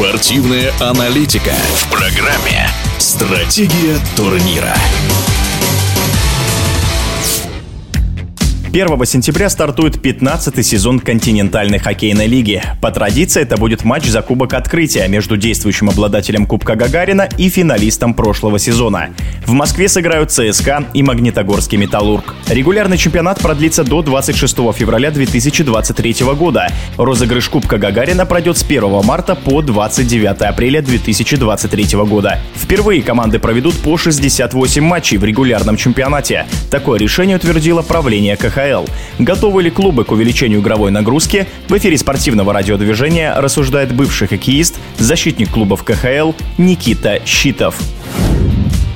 Спортивная аналитика в программе «Стратегия турнира». 1 сентября стартует 15-й сезон континентальной хоккейной лиги. По традиции это будет матч за Кубок Открытия между действующим обладателем Кубка Гагарина и финалистом прошлого сезона. В Москве сыграют ЦСКА и Магнитогорский Металлург. Регулярный чемпионат продлится до 26 февраля 2023 года. Розыгрыш Кубка Гагарина пройдет с 1 марта по 29 апреля 2023 года. Впервые команды проведут по 68 матчей в регулярном чемпионате. Такое решение утвердило правление КХЛ. Готовы ли клубы к увеличению игровой нагрузки? В эфире спортивного радиодвижения рассуждает бывший хоккеист, защитник клубов КХЛ Никита Щитов.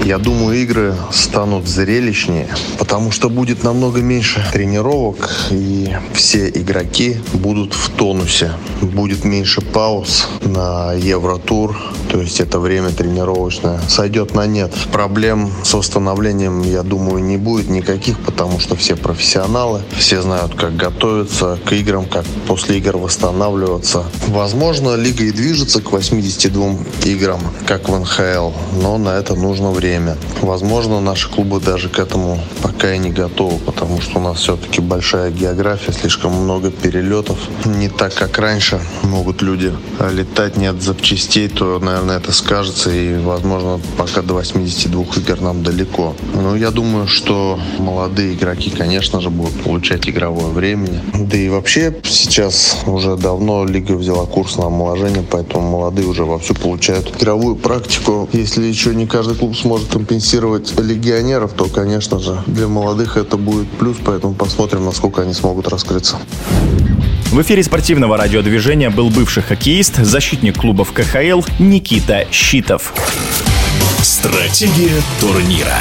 Я думаю, игры станут зрелищнее, потому что будет намного меньше тренировок, и все игроки будут в тонусе. Будет меньше пауз на Евротур, то есть это время тренировочное сойдет на нет. Проблем с восстановлением, я думаю, не будет никаких, потому что все профессионалы, все знают, как готовиться к играм, как после игр восстанавливаться. Возможно, лига и движется к 82 играм, как в НХЛ, но на это нужно время время. Возможно, наши клубы даже к этому пока и не готовы, потому что у нас все-таки большая география, слишком много перелетов. Не так, как раньше могут люди летать, нет запчастей, то, наверное, это скажется. И, возможно, пока до 82 игр нам далеко. Но я думаю, что молодые игроки, конечно же, будут получать игровое время. Да и вообще сейчас уже давно лига взяла курс на омоложение, поэтому молодые уже вовсю получают игровую практику. Если еще не каждый клуб сможет может компенсировать легионеров, то, конечно же, для молодых это будет плюс, поэтому посмотрим, насколько они смогут раскрыться. В эфире спортивного радиодвижения был бывший хоккеист, защитник клубов КХЛ Никита Щитов. Стратегия турнира.